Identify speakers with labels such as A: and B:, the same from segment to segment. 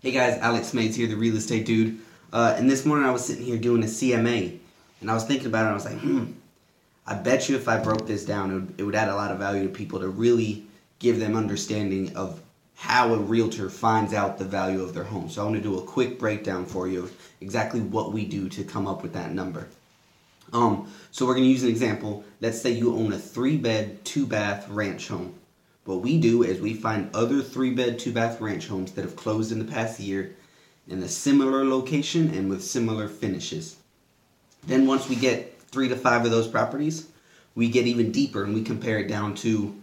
A: Hey guys, Alex Mades here, the real estate dude. Uh, and this morning I was sitting here doing a CMA, and I was thinking about it. and I was like, hmm, I bet you if I broke this down, it would, it would add a lot of value to people to really give them understanding of how a realtor finds out the value of their home. So I want to do a quick breakdown for you of exactly what we do to come up with that number. Um, so we're going to use an example. Let's say you own a three bed, two bath ranch home. What we do is we find other three bed, two bath ranch homes that have closed in the past year in a similar location and with similar finishes. Then once we get three to five of those properties, we get even deeper and we compare it down to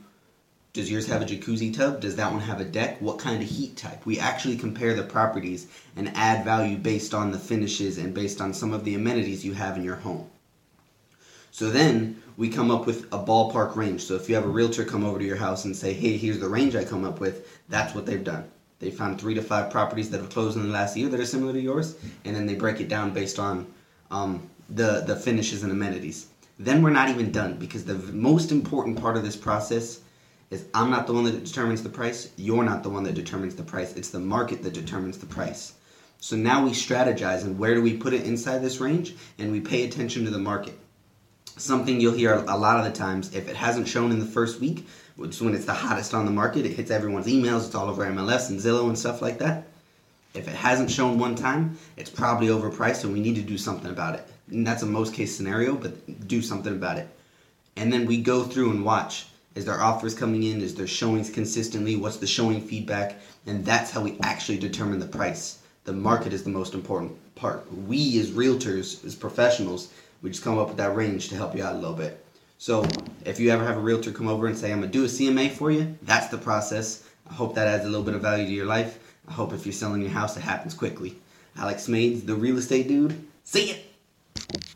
A: does yours have a jacuzzi tub? Does that one have a deck? What kind of heat type? We actually compare the properties and add value based on the finishes and based on some of the amenities you have in your home. So then we come up with a ballpark range. So if you have a realtor come over to your house and say, hey, here's the range I come up with, that's what they've done. They found three to five properties that have closed in the last year that are similar to yours, and then they break it down based on um, the, the finishes and amenities. Then we're not even done because the most important part of this process is I'm not the one that determines the price, you're not the one that determines the price, it's the market that determines the price. So now we strategize and where do we put it inside this range and we pay attention to the market. Something you'll hear a lot of the times if it hasn't shown in the first week, which when it's the hottest on the market, it hits everyone's emails, it's all over MLS and Zillow and stuff like that. If it hasn't shown one time, it's probably overpriced and we need to do something about it. And that's a most case scenario, but do something about it. And then we go through and watch is there offers coming in? Is there showings consistently? What's the showing feedback? And that's how we actually determine the price. The market is the most important part. We, as realtors, as professionals, we just come up with that range to help you out a little bit. So, if you ever have a realtor come over and say, I'm to do a CMA for you, that's the process. I hope that adds a little bit of value to your life. I hope if you're selling your house, it happens quickly. Alex Mades, the real estate dude. See ya!